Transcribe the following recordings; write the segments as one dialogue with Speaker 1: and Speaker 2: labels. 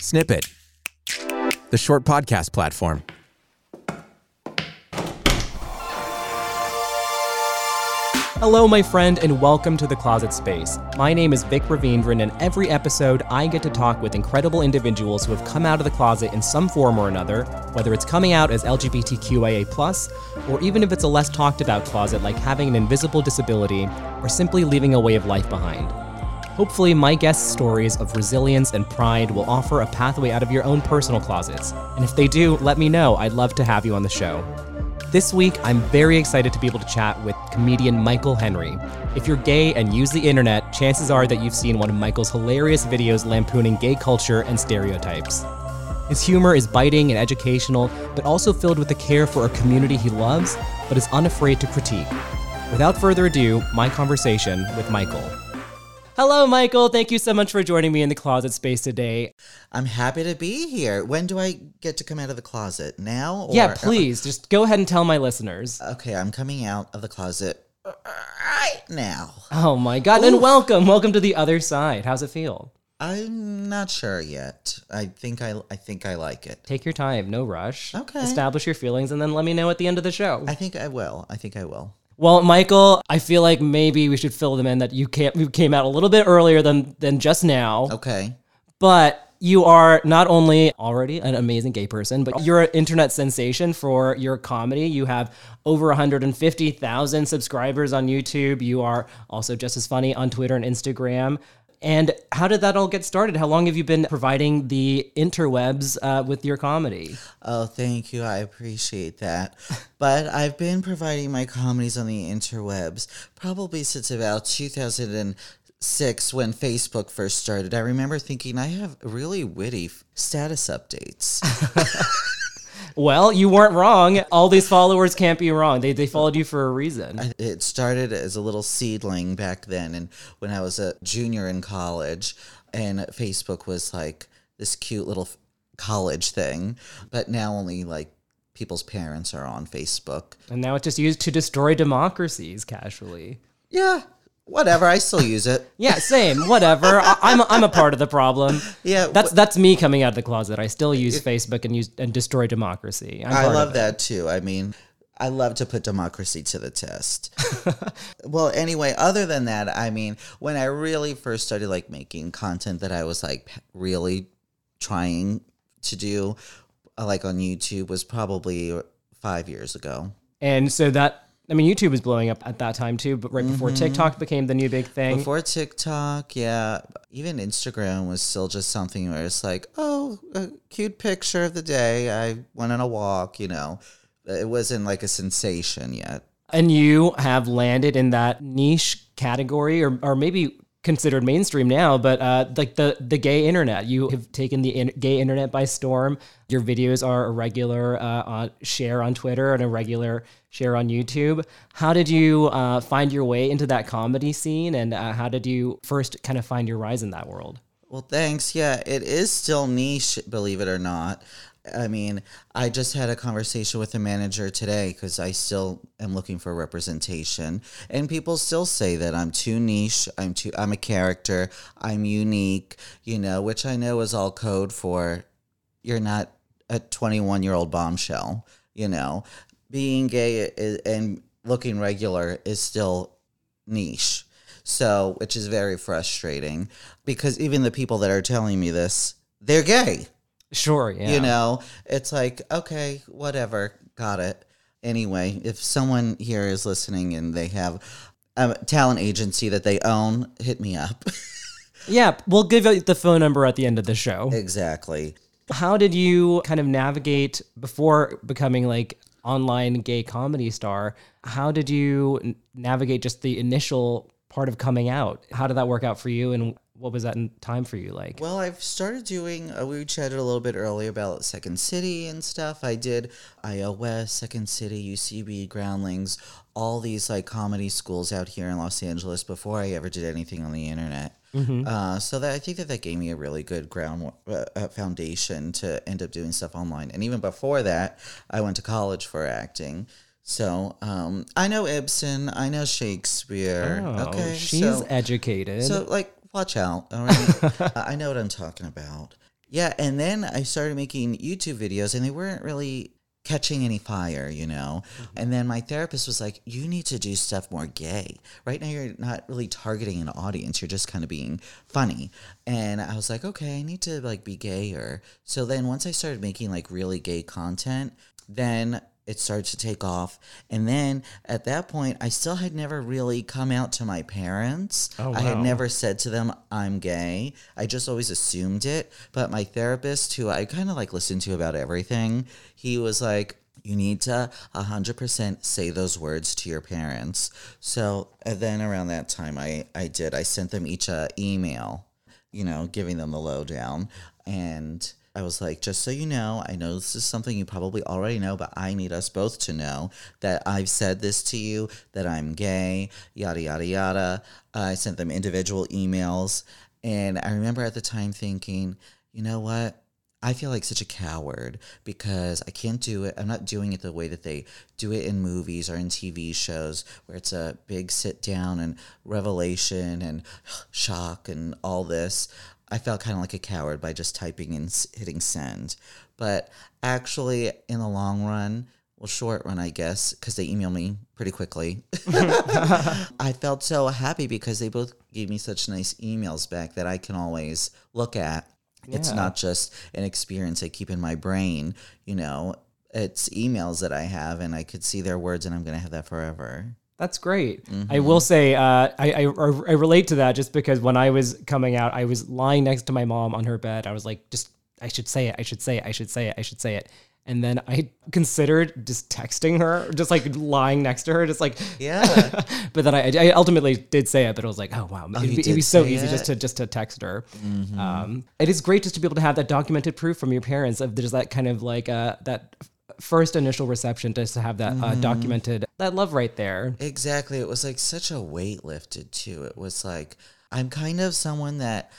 Speaker 1: Snippet, the short podcast platform.
Speaker 2: Hello, my friend, and welcome to The Closet Space. My name is Vic Ravindran, and every episode I get to talk with incredible individuals who have come out of the closet in some form or another, whether it's coming out as LGBTQIA, or even if it's a less talked about closet like having an invisible disability or simply leaving a way of life behind. Hopefully, my guests' stories of resilience and pride will offer a pathway out of your own personal closets. And if they do, let me know. I'd love to have you on the show. This week, I'm very excited to be able to chat with comedian Michael Henry. If you're gay and use the internet, chances are that you've seen one of Michael's hilarious videos lampooning gay culture and stereotypes. His humor is biting and educational, but also filled with the care for a community he loves, but is unafraid to critique. Without further ado, my conversation with Michael. Hello, Michael. Thank you so much for joining me in the closet space today.
Speaker 3: I'm happy to be here. When do I get to come out of the closet? Now? Or,
Speaker 2: yeah, please, just go ahead and tell my listeners.
Speaker 3: Okay, I'm coming out of the closet right now.
Speaker 2: Oh my God. And welcome. Welcome to the other side. How's it feel?
Speaker 3: I'm not sure yet. I think I I think I like it.
Speaker 2: Take your time, no rush.
Speaker 3: Okay.
Speaker 2: Establish your feelings and then let me know at the end of the show.
Speaker 3: I think I will. I think I will.
Speaker 2: Well, Michael, I feel like maybe we should fill them in that you came, you came out a little bit earlier than than just now.
Speaker 3: Okay.
Speaker 2: But you are not only already an amazing gay person, but you're an internet sensation for your comedy. You have over 150,000 subscribers on YouTube. You are also just as funny on Twitter and Instagram. And how did that all get started? How long have you been providing the interwebs uh, with your comedy?
Speaker 3: Oh, thank you. I appreciate that. but I've been providing my comedies on the interwebs probably since about 2006 when Facebook first started. I remember thinking I have really witty f- status updates.
Speaker 2: Well, you weren't wrong. All these followers can't be wrong. They, they followed you for a reason.
Speaker 3: It started as a little seedling back then, and when I was a junior in college, and Facebook was like this cute little college thing, but now only like people's parents are on Facebook.
Speaker 2: And now it's just used to destroy democracies casually.
Speaker 3: Yeah, whatever. I still use it.
Speaker 2: Yeah, same. Whatever. I, I'm a, I'm a part of the problem.
Speaker 3: Yeah,
Speaker 2: that's
Speaker 3: wh-
Speaker 2: that's me coming out of the closet. I still use Facebook and use and destroy democracy. I'm
Speaker 3: I love that too. I mean, I love to put democracy to the test. well, anyway, other than that, I mean, when I really first started like making content that I was like really trying to do, uh, like on YouTube, was probably five years ago.
Speaker 2: And so that I mean, YouTube was blowing up at that time too, but right before TikTok became the new big thing.
Speaker 3: Mm-hmm. Before TikTok, yeah, even Instagram was still just something where it's like, oh, a cute picture of the day. I went on a walk, you know. It wasn't like a sensation yet.
Speaker 2: and you have landed in that niche category, or or maybe considered mainstream now, but uh, like the the gay internet. You have taken the in- gay internet by storm. Your videos are a regular uh, on, share on Twitter and a regular share on YouTube. How did you uh, find your way into that comedy scene, and uh, how did you first kind of find your rise in that world?
Speaker 3: Well, thanks. Yeah, it is still niche, believe it or not. I mean, I just had a conversation with a manager today because I still am looking for representation, and people still say that I'm too niche. I'm too. I'm a character. I'm unique. You know, which I know is all code for you're not a 21 year old bombshell. You know, being gay i- and looking regular is still niche. So, which is very frustrating because even the people that are telling me this, they're gay.
Speaker 2: Sure, yeah.
Speaker 3: You know, it's like, okay, whatever, got it. Anyway, if someone here is listening and they have a talent agency that they own, hit me up.
Speaker 2: Yeah, we'll give you the phone number at the end of the show.
Speaker 3: exactly.
Speaker 2: How did you kind of navigate before becoming like online gay comedy star? How did you navigate just the initial part of coming out? How did that work out for you and what was that in time for you like?
Speaker 3: Well, I've started doing, uh, we chatted a little bit earlier about Second City and stuff. I did iOS, Second City, UCB, Groundlings, all these like comedy schools out here in Los Angeles before I ever did anything on the internet. Uh, so that I think that that gave me a really good ground uh, uh, foundation to end up doing stuff online. And even before that, I went to college for acting. So um, I know Ibsen, I know Shakespeare.
Speaker 2: Oh,
Speaker 3: okay,
Speaker 2: she's
Speaker 3: so,
Speaker 2: educated.
Speaker 3: so like watch out. All right, I know what I'm talking about. Yeah, and then I started making YouTube videos, and they weren't really catching any fire, you know. Mm-hmm. And then my therapist was like, "You need to do stuff more gay. Right now, you're not really targeting an audience. You're just kind of being funny." And I was like, "Okay, I need to like be gayer." So then once I started making like really gay content, then it started to take off. And then at that point, I still had never really come out to my parents.
Speaker 2: Oh,
Speaker 3: I had never said to them, I'm gay. I just always assumed it. But my therapist, who I kind of like listened to about everything, he was like, you need to 100% say those words to your parents. So and then around that time, I, I did. I sent them each a email, you know, giving them the lowdown. And I was like, just so you know, I know this is something you probably already know, but I need us both to know that I've said this to you, that I'm gay, yada, yada, yada. I sent them individual emails. And I remember at the time thinking, you know what? I feel like such a coward because I can't do it. I'm not doing it the way that they do it in movies or in TV shows where it's a big sit down and revelation and shock and all this. I felt kind of like a coward by just typing and hitting send. But actually, in the long run, well, short run, I guess, because they email me pretty quickly. I felt so happy because they both gave me such nice emails back that I can always look at. It's not just an experience I keep in my brain, you know, it's emails that I have and I could see their words and I'm going to have that forever.
Speaker 2: That's great. I will say, uh, I, I I relate to that just because when I was coming out, I was lying next to my mom on her bed. I was like, just I should say it. I should say it. I should say it. I should say it. And then I considered just texting her, just like lying next to her, just like
Speaker 3: Yeah.
Speaker 2: but then I, I ultimately did say it, but it was like, oh wow, it'd, be, it'd be so easy just
Speaker 3: it? Mm-hmm.
Speaker 2: to just to text her. Um, it is great just to be able to have that documented proof from your parents of there's that kind of like uh, that first initial reception, just to have that
Speaker 3: Mm-hmm.
Speaker 2: uh, documented that love right there.
Speaker 3: Exactly. It was like such a weight lifted too. It was like I'm kind of someone that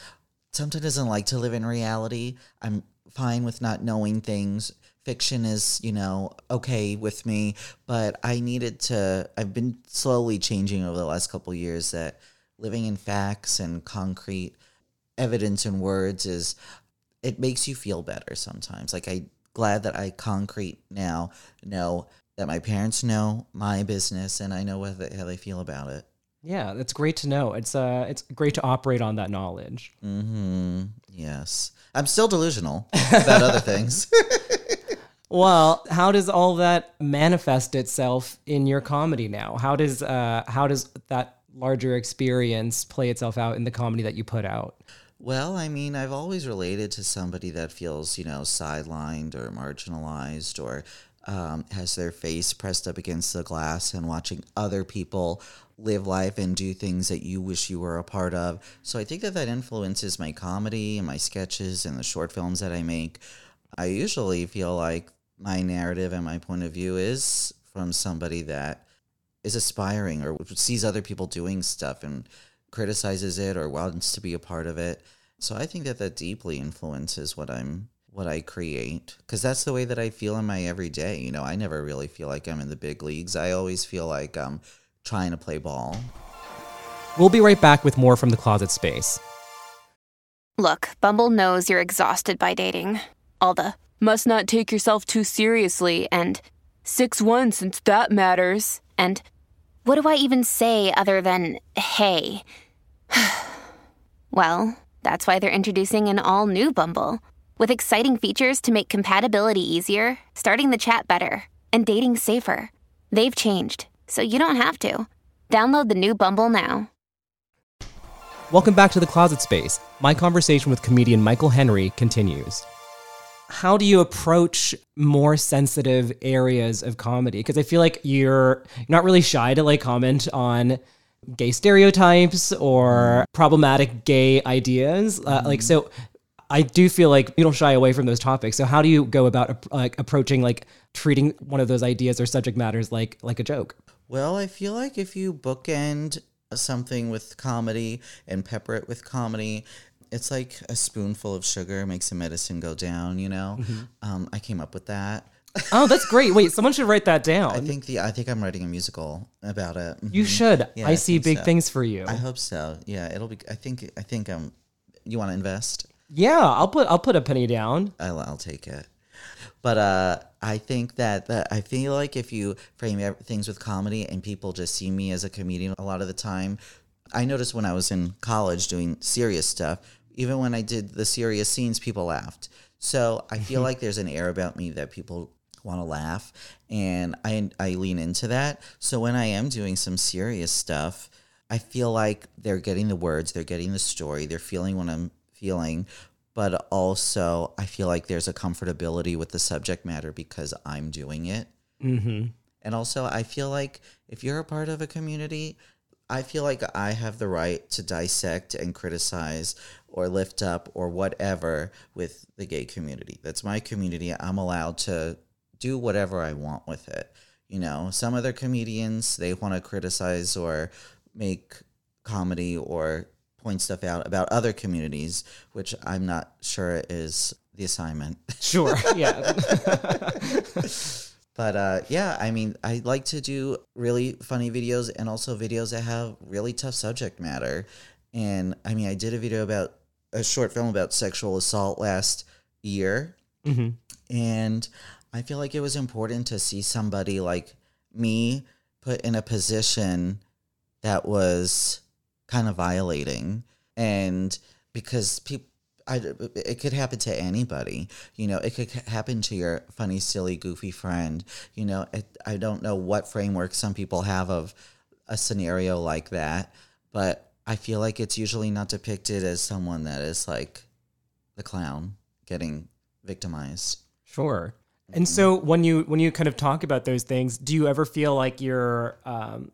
Speaker 3: sometimes doesn't like to live in reality. I'm fine with not knowing things. Fiction is, you know, okay with me, but I needed to I've been slowly changing over the last couple years that living in facts and concrete evidence and words is it makes you feel better sometimes. Like I glad that I concrete now know that my parents know my business and I know what they, how they feel about it.
Speaker 2: Yeah, that's great to know. It's uh, it's great to operate on that knowledge.
Speaker 3: Mm-hmm. Yes. I'm still delusional about other things.
Speaker 2: Well, how does all that manifest itself in your comedy now? How does uh, how does that larger experience play itself out in the comedy that you put out?
Speaker 3: Well, I mean, I've always related to somebody that feels, you know, sidelined or marginalized or um, has their face pressed up against the glass and watching other people live life and do things that you wish you were a part of. So I think that that influences my comedy and my sketches and the short films that I make. I usually feel like my narrative and my point of view is from somebody that is aspiring or sees other people doing stuff and criticizes it or wants to be a part of it. So I think that that deeply influences what I'm what I create because that's the way that I feel in my everyday. You know, I never really feel like I'm in the big leagues. I always feel like I'm trying to play ball.
Speaker 2: We'll be right back with more from the closet space.
Speaker 4: Look, Bumble knows you're exhausted by dating. All the must not take yourself too seriously and 6 1 since that matters. And what do I even say other than hey? well, that's why they're introducing an all new Bumble with exciting features to make compatibility easier, starting the chat better, and dating safer. They've changed, so you don't have to. Download the new Bumble now.
Speaker 2: Welcome back to the closet space. My conversation with comedian Michael Henry continues. How do you approach more sensitive areas of comedy? Because I feel like you're not really shy to like comment on gay stereotypes or problematic gay ideas. Uh, like, so I do feel like you don't shy away from those topics. So how do you go about like approaching like treating one of those ideas or subject matters like like a joke?
Speaker 3: Well, I feel like if you bookend something with comedy and pepper it with comedy, it's like a spoonful of sugar makes the medicine go down. You know, um, I came up with that.
Speaker 2: Oh, that's great. Wait, someone should write that down.
Speaker 3: I think the I think I'm writing a musical about it.
Speaker 2: you
Speaker 3: Mhm.
Speaker 2: should.
Speaker 3: Yeah,
Speaker 2: I,
Speaker 3: I
Speaker 2: see
Speaker 3: think
Speaker 2: big
Speaker 3: so.
Speaker 2: things for you.
Speaker 3: I hope so. Yeah, it'll be. I think. I think. Um, you want to invest?
Speaker 2: yeah, I'll put I'll put a penny down.
Speaker 3: I'll, I'll take it. But uh, I think that, that I feel like if you frame ev- things with comedy and people just see me as a comedian a lot of the time, I noticed when I was in college doing serious stuff, even when I did the serious scenes, people laughed. So I feel like there's an air about me that people want to laugh, and I I lean into that. So when I am doing some serious stuff, I feel like they're getting the words, they're getting the story, they're feeling what I'm feeling, but also I feel like there's a comfortability with the subject matter because I'm doing it.
Speaker 2: Mm-hmm.
Speaker 3: And also, I feel like if you're a part of a community, I feel like I have the right to dissect and criticize or lift up or whatever with the gay community. That's my community. I'm allowed to do whatever I want with it. You know, some other comedians, they want to criticize or make comedy or point stuff out about other communities, which I'm not sure is the assignment.
Speaker 2: Sure. Yeah.
Speaker 3: But uh, yeah, I mean, I like to do really funny videos and also videos that have really tough subject matter. And I mean, I did a video about a short film about sexual assault last year.
Speaker 2: hmm
Speaker 3: And I feel like it was important to see somebody like me put in a position that was kind of violating. And because people, I, it could happen to anybody. You know, it could happen to your funny, silly, goofy friend. You know, it, I don't know what framework some people have of a scenario like that, but I feel like it's usually not depicted as someone that is like the clown getting victimized.
Speaker 2: Sure. And so when you when you kind of talk about those things, do you ever feel like you're um,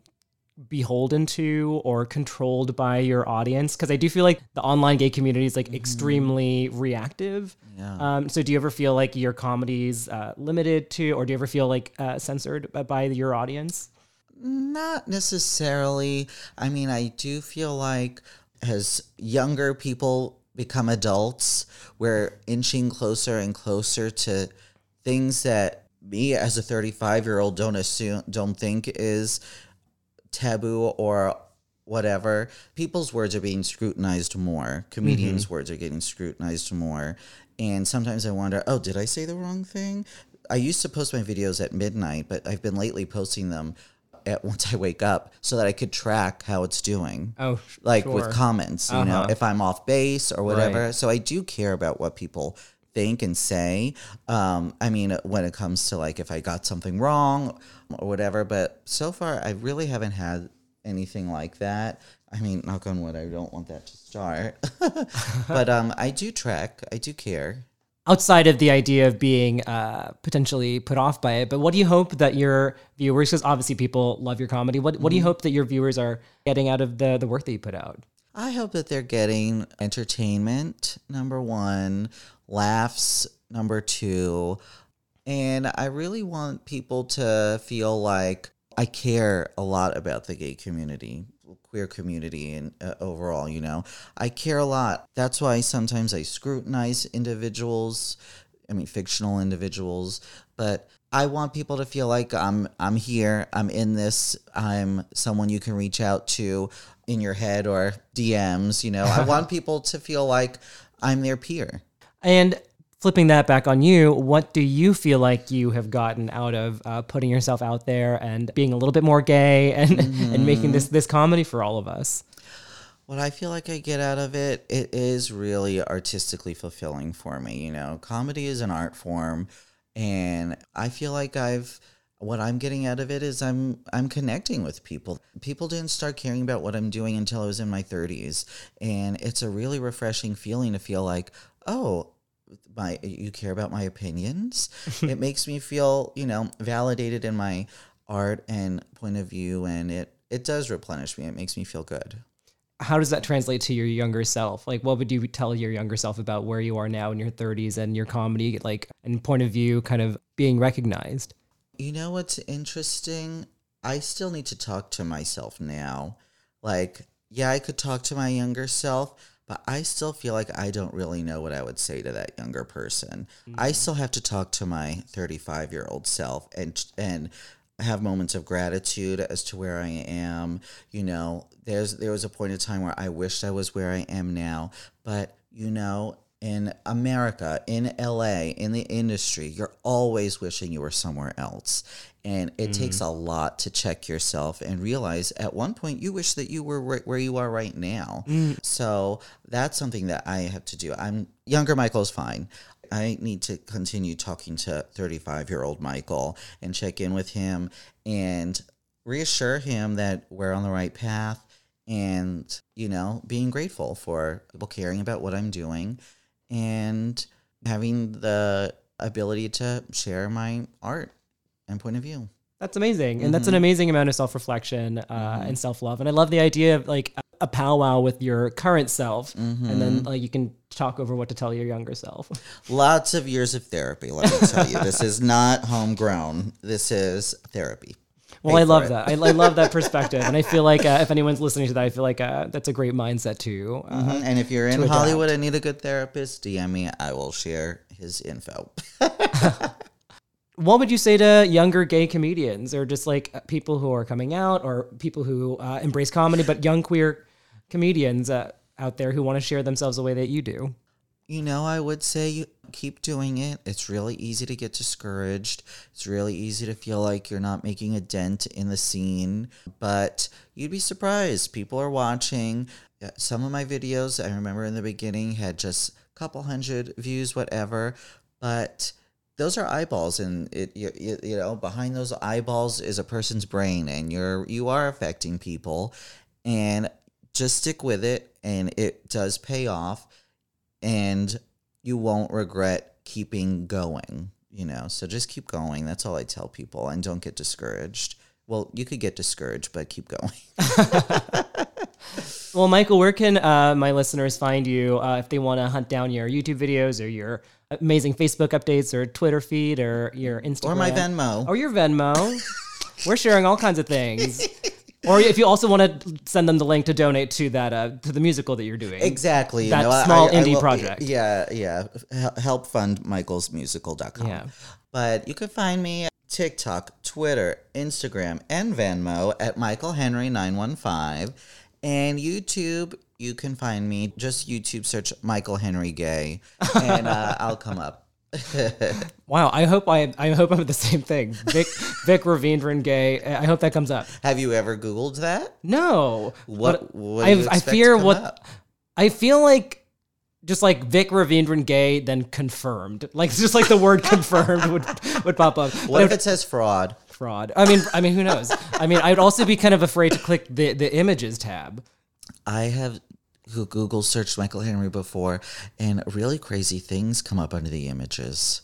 Speaker 2: beholden to or controlled by your audience? Because I do feel like the online gay community is like extremely reactive.
Speaker 3: Yeah.
Speaker 2: Um, so do you ever feel like your comedy's uh, limited to, or do you ever feel like uh, censored by your audience?
Speaker 3: Not necessarily. I mean, I do feel like as younger people become adults, we're inching closer and closer to things that me as a 35 year old don't assume, don't think is taboo or whatever. People's words are being scrutinized more. Comedians' mm-hmm. words are getting scrutinized more. And sometimes I wonder, oh, did I say the wrong thing? I used to post my videos at midnight, but I've been lately posting them at once I wake up so that I could track how it's doing.
Speaker 2: Oh,
Speaker 3: like
Speaker 2: sure.
Speaker 3: with comments, you know,
Speaker 2: Uh-huh.
Speaker 3: if I'm off base or whatever.
Speaker 2: Right.
Speaker 3: So I do care about what people think and say. Um, I mean, when it comes to like if I got something wrong or whatever, but so far I really haven't had anything like that. I mean, knock on wood, I don't want that to start. but um, I do track, I do care.
Speaker 2: Outside of the idea of being uh, potentially put off by it, but what do you hope that your viewers, because obviously people love your comedy, what, what do you hope that your viewers are getting out of the, the work that you put out?
Speaker 3: I hope that they're getting entertainment, number one, laughs, number two. And I really want people to feel like I care a lot about the gay community, queer community, and uh, overall, you know, I care a lot. That's why sometimes I scrutinize individuals, I mean, fictional individuals, but I want people to feel like I'm I'm here, I'm in this, I'm someone you can reach out to in your head or DMs, you know. I want people to feel like I'm their peer.
Speaker 2: And flipping that back on you, what do you feel like you have gotten out of uh, putting yourself out there and being a little bit more gay and, and making this, this comedy for all of us?
Speaker 3: What I feel like I get out of it, it is really artistically fulfilling for me. You know, comedy is an art form, and I feel like I've what I'm getting out of it is I'm I'm connecting with people. People didn't start caring about what I'm doing until I was in my 30s, and it's a really refreshing feeling to feel like, oh, my you care about my opinions. it makes me feel, you know, validated in my art and point of view and it it does replenish me. It makes me feel good.
Speaker 2: How does that translate to your younger self? Like, what would you tell your younger self about where you are now in your 30s and your comedy, like, and point of view kind of being recognized?
Speaker 3: You know what's interesting? I still need to talk to myself now. Like, yeah, I could talk to my younger self, but I still feel like I don't really know what I would say to that younger person. I mm-hmm. still have to talk to my 35 year old self and and have moments of gratitude as to where I am. You know, there's there was a point in time where I wished I was where I am now, but you know, in America, in LA, in the industry, you're always wishing you were somewhere else. And it mm. takes a lot to check yourself and realize at one point you wish that you were right where you are right now. Mm. So that's something that I have to do. I'm younger Michael's fine. I need to continue talking to 35 year old Michael and check in with him and reassure him that we're on the right path and, you know, being grateful for people caring about what I'm doing and having the ability to share my art and point of view.
Speaker 2: That's amazing. And that's an mm-hmm. amazing amount of self reflection uh, mm-hmm. and self love. And I love the idea of like a powwow with your current self. And then mm-hmm. like you can talk over what to tell your younger self.
Speaker 3: Lots of years of therapy, let me tell you. this is not homegrown. This is therapy.
Speaker 2: Well, I love
Speaker 3: it.
Speaker 2: that. I, I love that perspective. And I feel like uh, if anyone's listening to that, I feel like uh, that's a great mindset too. Uh,
Speaker 3: Mhm. And if you're in. Hollywood and need a good therapist, DM me. I will share his info.
Speaker 2: What would you say to younger gay comedians or just like people who are coming out or people who uh, embrace comedy, but young queer comedians uh, out there who want to share themselves the way that you do?
Speaker 3: You know, I would say you keep doing it. It's really easy to get discouraged. It's really easy to feel like you're not making a dent in the scene, but you'd be surprised. People are watching. Some of my videos, I remember in the beginning, had just a couple hundred views, whatever, but those are eyeballs and it you, you know behind those eyeballs is a person's brain and you're you are affecting people and just stick with it and it does pay off and you won't regret keeping going you know? So just keep going. That's all i tell people and don't get discouraged. Well you could get discouraged but keep going.
Speaker 2: Well, Michael, where can uh, my listeners find you uh, if they want to hunt down your YouTube videos or your amazing Facebook updates or Twitter feed or your Instagram
Speaker 3: or my venmo.
Speaker 2: Or your Venmo? We're sharing all kinds of things. Or if you also want to send them the link to donate to that uh, to the musical that you're doing.
Speaker 3: Exactly. you
Speaker 2: That
Speaker 3: know,
Speaker 2: small
Speaker 3: I- I
Speaker 2: indie
Speaker 3: will-
Speaker 2: project.
Speaker 3: Yeah, yeah. Help fund michaelsmusical.com.
Speaker 2: Yeah.
Speaker 3: But you can find me at TikTok, Twitter, Instagram, and Venmo at Michael Henry 915. And YouTube, you can find me. Just YouTube search Michael Henry Gay, and uh, I'll come up.
Speaker 2: Wow, I hope I I hope I'm the same thing. Vic Vic Ravindran gay. I hope that comes up.
Speaker 3: Have you ever Googled that?
Speaker 2: No.
Speaker 3: What- what
Speaker 2: I
Speaker 3: you
Speaker 2: I fear what
Speaker 3: up?
Speaker 2: I feel like just like Vic Ravindran gay then confirmed. Like just like the word confirmed would would pop up.
Speaker 3: What
Speaker 2: But
Speaker 3: if it says fraud?
Speaker 2: fraud? I mean I mean who knows? I mean I'd also be kind of afraid to click the the images tab.
Speaker 3: I have Goo- Google searched Michael Henry before, and really crazy things come up under the images.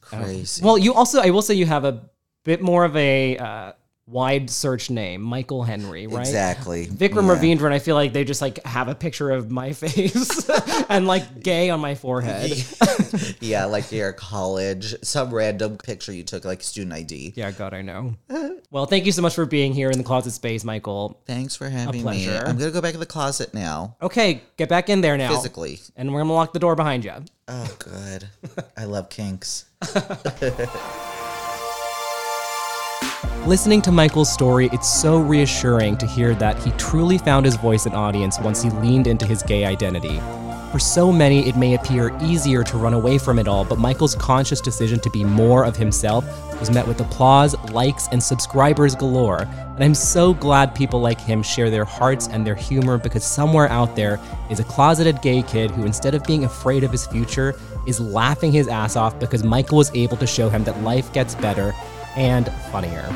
Speaker 3: Crazy.
Speaker 2: Well, you also I will say you have a bit more of a uh, wide search name, Michael Henry, right?
Speaker 3: Exactly.
Speaker 2: Vikram
Speaker 3: Yeah.
Speaker 2: Ravindran, I feel like they just like have a picture of my face and like gay on my forehead.
Speaker 3: yeah, like your college, some random picture you took, like student ID.
Speaker 2: Yeah, God, I know. Well, thank you so much for being here in the closet space, Michael.
Speaker 3: Thanks for having me.
Speaker 2: pleasure.
Speaker 3: I'm gonna go back in the closet now,
Speaker 2: Okay, get back in there now.
Speaker 3: physically.
Speaker 2: And we're gonna lock the door behind you.
Speaker 3: Oh, good. I love kinks.
Speaker 2: Listening to Michael's story, it's so reassuring to hear that he truly found his voice and audience once he leaned into his gay identity. For so many, it may appear easier to run away from it all, but Michael's conscious decision to be more of himself was met with applause, likes, and subscribers galore. And I'm so glad people like him share their hearts and their humor because somewhere out there is a closeted gay kid who, instead of being afraid of his future, is laughing his ass off because Michael was able to show him that life gets better and funnier.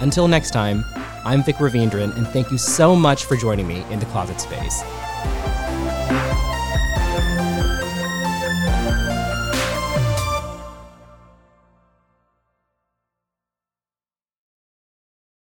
Speaker 2: Until next time, I'm Vic Ravindran, and thank you so much for joining me in the closet space.